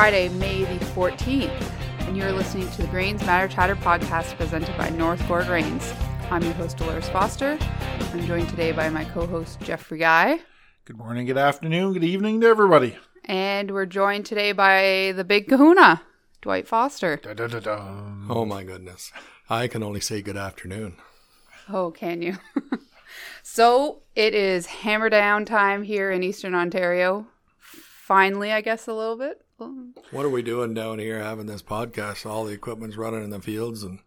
Friday, May the 14th, and you're listening to the Grains Matter Chatter podcast presented by North Gore Grains. I'm your host, Delores Foster. I'm joined today by my co host, Jeffrey Guy. Good morning, good afternoon, good evening to everybody. And we're joined today by the big kahuna, Dwight Foster. Da-da-da-dum. Oh my goodness. I can only say good afternoon. Oh, can you? so it is hammer down time here in Eastern Ontario. Finally, I guess, a little bit. What are we doing down here having this podcast? All the equipment's running in the fields and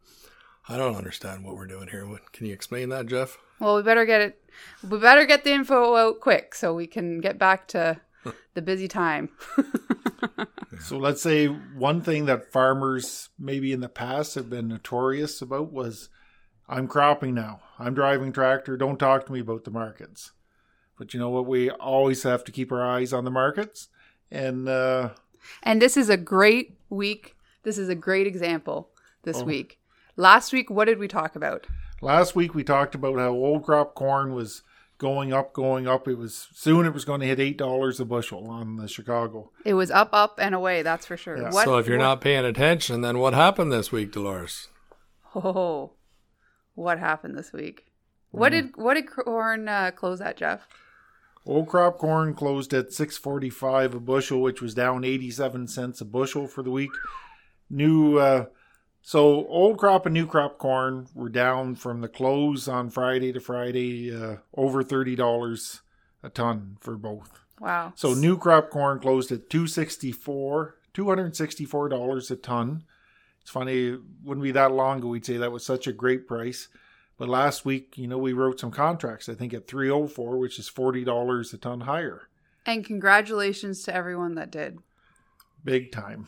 I don't understand what we're doing here. What, can you explain that, Geoff? Well, we better get it. We better get the info out quick so we can get back to the busy time. So let's say one thing that farmers maybe in the past have been notorious about was I'm cropping now. I'm driving tractor. Don't talk to me about the markets. But you know what? We always have to keep our eyes on the markets. And uh, And this is a great week. This is a great example this Oh. week. Last week, what did we talk about? last week we talked about how old crop corn was going up, going up. It was soon it was going to hit eight dollars a bushel on the Chicago. It was up, up, and away. That's for sure. Yeah. What, so if you're what- not paying attention, then what happened this week, Delores? oh, what happened this week? What did what did corn uh, close at, Geoff? Old crop corn closed at 645 a bushel, which was down 87 cents a bushel for the week. New uh so old crop and new crop corn were down from the close on Friday to Friday uh, over $30 a ton for both. Wow. So new crop corn closed at 264 $264 a ton. It's funny, it wouldn't be that long ago we'd say that was such a great price. But last week, you know, we wrote some contracts, I think at 304, which is $40 a ton higher. And congratulations to everyone that did. Big time.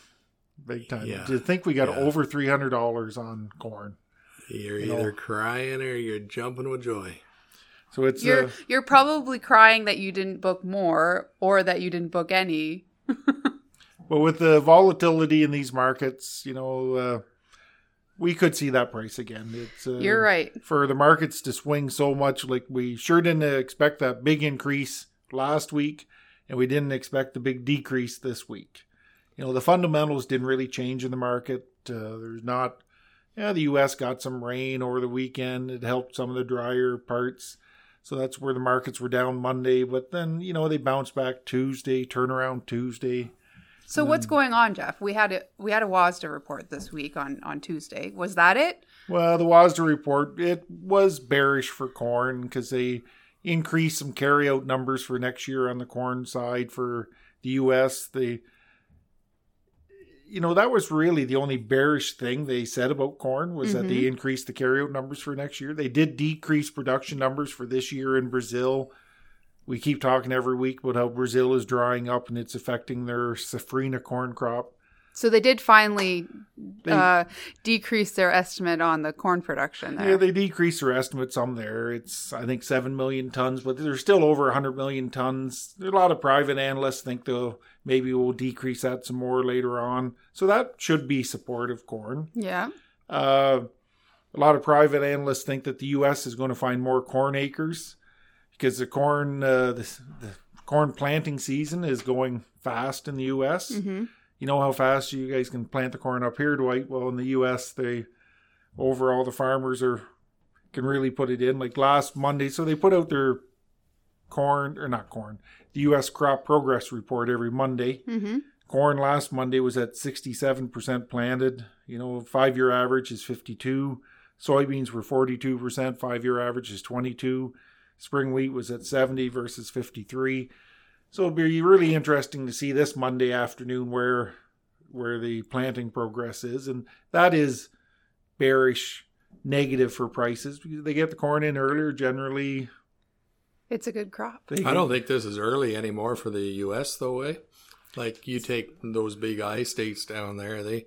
Big time. Yeah. To think we got Yeah. over $300 on corn. You're You know- either crying or you're jumping with joy. So it's You're uh, you're probably crying that you didn't book more or that you didn't book any. but with the volatility in these markets, you know, uh, we could see that price again. It's uh, You're right. for the markets to swing so much. Like we sure didn't expect that big increase last week, and we didn't expect the big decrease this week. You know, the fundamentals didn't really change in the market. Uh, there's not, yeah, the U.S. got some rain over the weekend. It helped some of the drier parts. So that's where the markets were down Monday. But then, you know, they bounced back Tuesday, turnaround Tuesday. So what's um, going on, Geoff? We had a we had a WASDA report this week on on Tuesday. Was that it? Well, the WASDA report it was bearish for corn because they increased some carryout numbers for next year on the corn side for the U.S. They, you know, that was really the only bearish thing they said about corn was that they mm-hmm. increased the carryout numbers for next year. They did decrease production numbers for this year in Brazil. We keep talking every week about how Brazil is drying up and it's affecting their safrinha corn crop. So they did finally They- uh, decrease their estimate on the corn production there. Yeah, they decreased their estimate some there. It's I think seven million tons, but they're still over hundred million tons. There a lot of private analysts think they'll maybe we'll decrease that some more later on. So that should be supportive corn. yeah. Uh, a lot of private analysts think that the U.S. is going to find more corn acres because the corn uh, the, the corn planting season is going fast in the U.S hmm you know how fast you guys can plant the corn up here, Dwight. Well, in the U.S., they overall the farmers are can really put it in. Like last Monday, so they put out their corn or not corn, the U.S. crop progress report every Monday. hmm Corn last Monday was at sixty-seven percent planted. You know, five-year average is fifty-two. Soybeans were forty-two percent. Five-year average is twenty-two. Spring wheat was at seventy versus fifty-three. So it'll be really interesting to see this Monday afternoon where where the planting progress is, and that is bearish, negative for prices because they get the corn in earlier. Generally, It's a good crop. they I don't think this is early anymore for the U.S. though, way. Like you take those big I states down there, they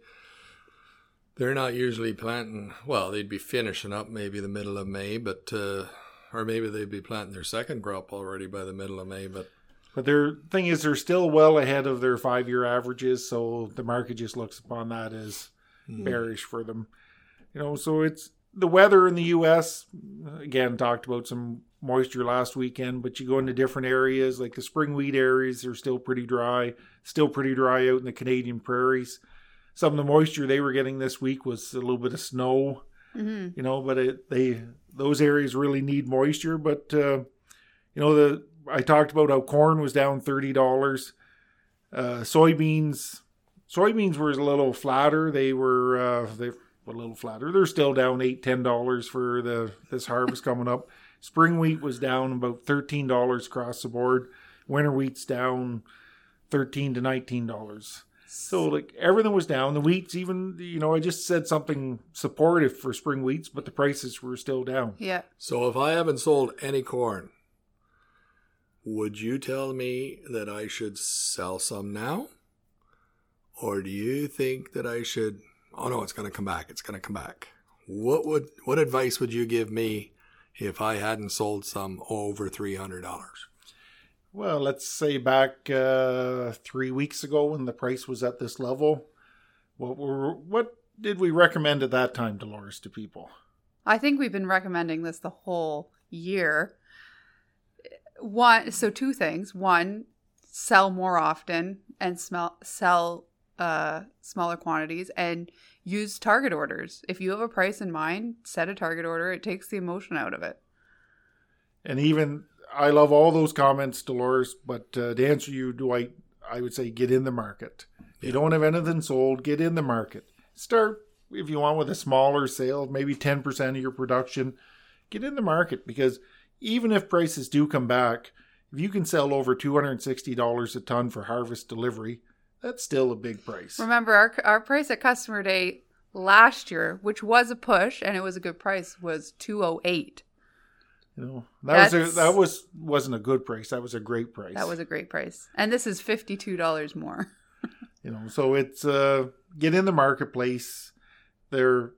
they're not usually planting. Well, they'd be finishing up maybe the middle of May, but uh, or maybe they'd be planting their second crop already by the middle of May. But But their thing is, they're still well ahead of their five-year averages, so the market just looks upon that as hmm. bearish for them. You know, so it's the weather in the U.S. again talked about some moisture last weekend, but you go into different areas like the spring wheat areas are still pretty dry, still pretty dry out in the Canadian prairies. Some of the moisture they were getting this week was a little bit of snow, hmm you know, but it, they those areas really need moisture. But uh, you know, the I talked about how corn was down thirty dollars, uh, soybeans. Soybeans were a little flatter. They were uh, they a little flatter. They're still down eight ten dollars for the this harvest coming up. Spring wheat was down about thirteen dollars across the board. Winter wheat's down thirteen to nineteen dollars. So like everything was down. The wheats even you know I just said something supportive for spring wheats, but the prices were still down. Yeah. So if I haven't sold any corn, would you tell me that I should sell some now? Or do you think that I should Oh no, it's going to come back. It's going to come back. What would what advice would you give me if I hadn't sold some over $300? Well, let's say back uh, three weeks ago when the price was at this level, what were what did we recommend at that time, Delores, to people? I think we've been recommending this the whole year. One, so two things. One, sell more often and smell, sell uh, smaller quantities and use target orders. If you have a price in mind, set a target order. It takes the emotion out of it. And even I love all those comments, Delores. But uh, to answer you, Dwight, I I would say get in the market. If you don't have anything sold, get in the market. Start if you want with a smaller sale, maybe ten percent of your production. Get in the market because even if prices do come back, if you can sell over two hundred and sixty dollars a ton for harvest delivery, that's still a big price. Remember, our, our price at customer day last year, which was a push and it was a good price, was 208. You know that was a, that was wasn't a good price. That was a great price. That was a great price. And this is $52 more. you know so it's uh get in the marketplace they're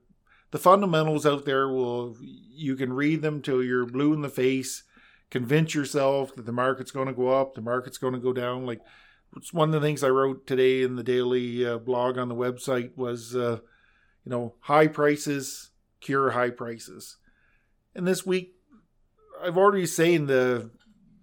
the fundamentals out there will you can read them till you're blue in the face convince yourself that the market's going to go up the market's going to go down like it's one of the things i wrote today in the daily uh, blog on the website was uh you know high prices cure high prices and this week i've already saying the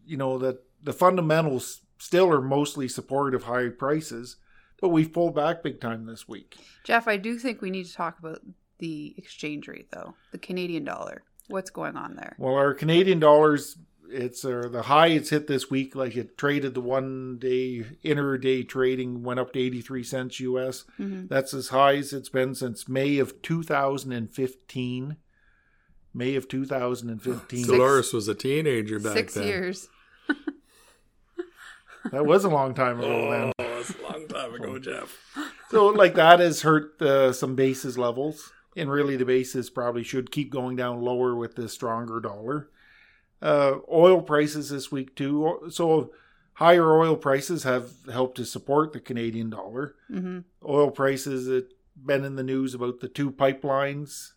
you know that the fundamentals still are mostly supportive of high prices but we've pulled back big time this week. Geoff, I do think we need to talk about the exchange rate, though. The Canadian dollar. What's going on there? Well, our Canadian dollars, it's uh, the high it's hit this week. Like it traded the one day intraday trading went up to eighty three cents US. hmm That's as high as it's been since May of two thousand and fifteen. May of two thousand and fifteen. Delores was a teenager back Six then. years. That was a long time ago. Then. Oh, that's a long time ago, Geoff. So like that has hurt uh, some bases levels, and really the bases probably should keep going down lower with the stronger dollar. Uh, oil prices this week too. So higher oil prices have helped to support the Canadian dollar. hmm Oil prices that been in the news about the two pipelines.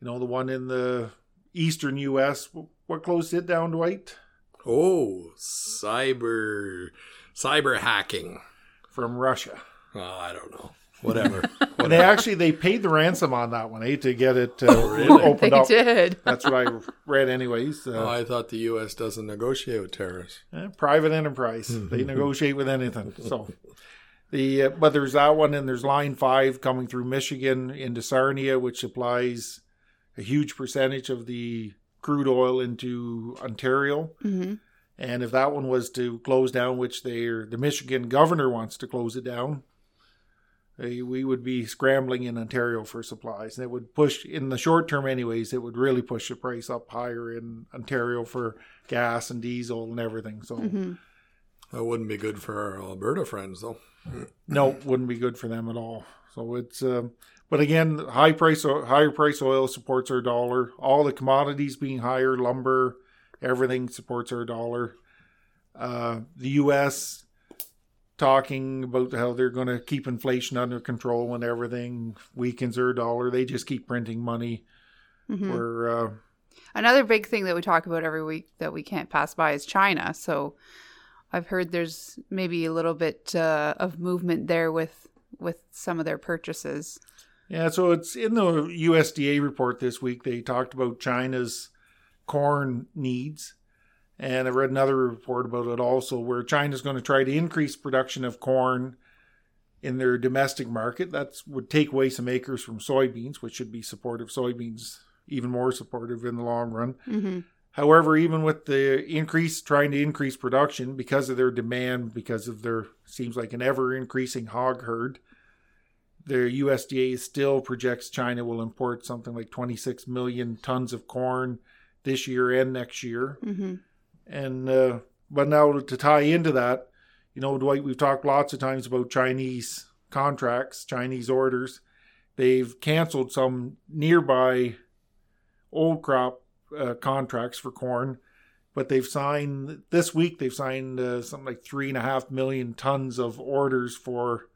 You know the one in the eastern U.S. What closed it down, Dwight? Oh, cyber cyber hacking. From Russia. Oh, I don't know. Whatever. And they actually they paid the ransom on that one, eh, to get it uh, Oh, really? opened They up. did. That's what I read, anyways. Uh, oh, I thought the U.S. doesn't negotiate with terrorists. eh, private enterprise. they negotiate with anything. So the uh, but there's that one, and there's Line Five coming through Michigan into Sarnia, which supplies a huge percentage of the crude oil into Ontario. hmm And if that one was to close down, which they the Michigan governor wants to close it down, eh, we would be scrambling in Ontario for supplies. And it would push, in the short term, anyways, it would really push the price up higher in Ontario for gas and diesel and everything. So, hmm That wouldn't be good for our Alberta friends, though. no, wouldn't be good for them at all. So it's, um, but again, high price, higher price oil supports our dollar. All the commodities being higher, lumber, everything supports our dollar. Uh, the U.S. talking about how they're going to keep inflation under control and everything weakens our dollar. They just keep printing money. hmm We're uh, Another big thing that we talk about every week that we can't pass by is China. So I've heard there's maybe a little bit uh, of movement there with with some of their purchases. Yeah, so it's in the USDA report this week. They talked about China's corn needs. And I read another report about it also, where China's going to try to increase production of corn in their domestic market. That would take away some acres from soybeans, which should be supportive. Soybeans even more supportive in the long run. Mm-hmm. However, even with the increase, trying to increase production because of their demand, because of their seems like an ever increasing hog herd, the USDA still projects China will import something like 26 million tons of corn this year and next year. Mm-hmm. And uh, but now to tie into that, you know, Dwight, we've talked lots of times about Chinese contracts, Chinese orders. They've canceled some nearby old crop uh, contracts for corn, but they've signed this week. They've signed uh, something like three and a half million tons of orders for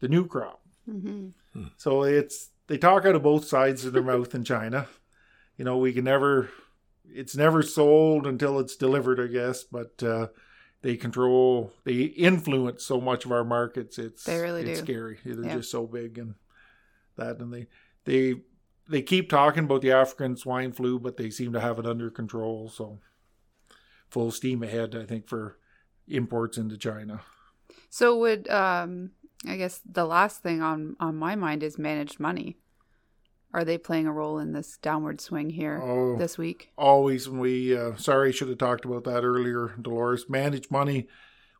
the new crop. Mm-hmm. So it's they talk out of both sides of their mouth in China. You know, we can never. It's never sold until it's delivered, I guess. But uh, they control, they influence so much of our markets. It's They really it's do. scary. They're Yeah. just so big and that, and they they they keep talking about the African swine flu, but they seem to have it under control. So full steam ahead, I think, for imports into China. So would um I guess the last thing on on my mind is managed money. Are they playing a role in this downward swing here Oh. this week? always when we uh, sorry should have talked about that earlier delores Managed money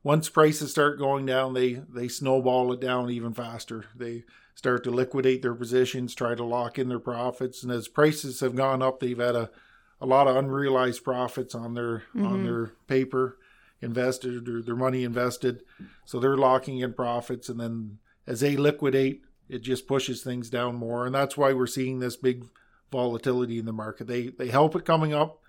once prices start going down they they snowball it down even faster they start to liquidate their positions try to lock in their profits and as prices have gone up they've had a, a lot of unrealized profits on their on Mhm. their paper invested or their money invested so they're locking in profits and then as they liquidate it just pushes things down more and that's why we're seeing this big volatility in the market. They they help it coming up,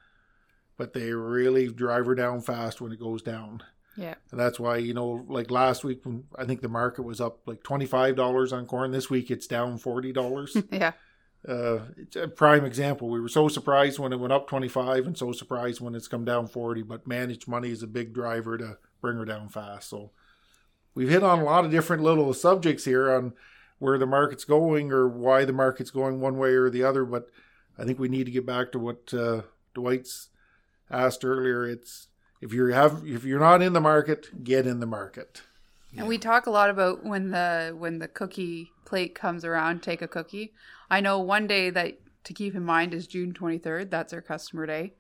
but they really drive her down fast when it goes down. Yeah. And that's why, you know, like last week when I think the market was up like twenty five dollars on corn. This week it's down forty dollars. Yeah. Uh it's a prime example. We were so surprised when it went up twenty five and so surprised when it's come down forty, but managed money is a big driver to bring her down fast. So we've hit on a lot of different little subjects here on where the market's going or why the market's going one way or the other. But I think we need to get back to what uh, Dwight's asked earlier. It's if you have if you're not in the market, get in the market. And we talk a lot about when the when the cookie plate comes around, take a cookie. I know one day that to keep in mind is June 23rd. That's our customer day.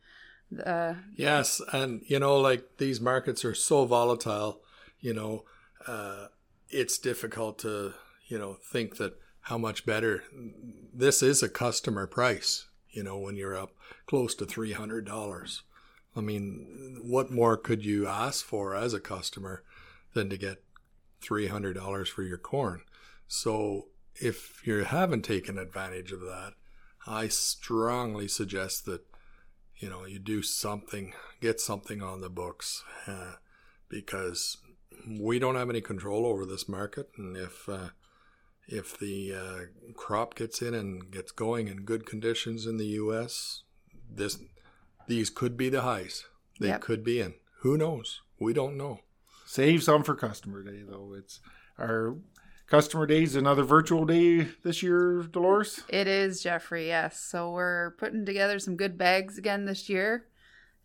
Uh, Yes, and you know, like these markets are so volatile. You know, uh, it's difficult to you know think that how much better this is a customer price. You know, when you're up close to three hundred dollars. I mean, what more could you ask for as a customer than to get three hundred dollars for your corn? So if you haven't taken advantage of that, I strongly suggest that you know you do something get something on the books uh, because we don't have any control over this market. And if uh, if the uh, crop gets in and gets going in good conditions in the US this these could be the highs. They Yep. could be in. Who knows? We don't know. Save some for customer day though. It's our customer days another virtual day this year, Delores. it is Jeffrey, yes. So we're putting together some good bags again this year,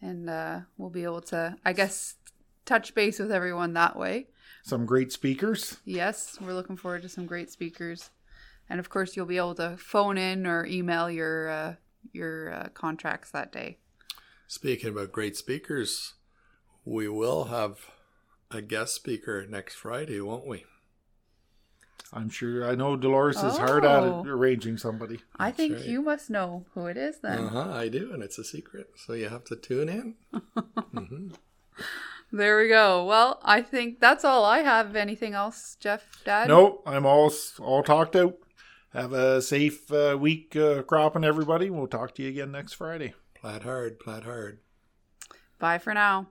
and uh, we'll be able to, I guess, touch base with everyone that way. Some great speakers. Yes, we're looking forward to some great speakers, and of course, you'll be able to phone in or email your uh, your uh, contracts that day. speaking about great speakers we will have a guest speaker next Friday won't we I'm sure. I know Delores is hard at Oh. it arranging somebody. I That's think right. you must know who it is then. Uh-huh, I do, and it's a secret, so you have to tune in. hmm There we go. Well, I think that's all I have. Anything else, Geoff, Dad? No, I'm all all talked out. Have a safe uh, week uh, cropping, everybody. We'll talk to you again next Friday. Plat hard, plat hard. Bye for now.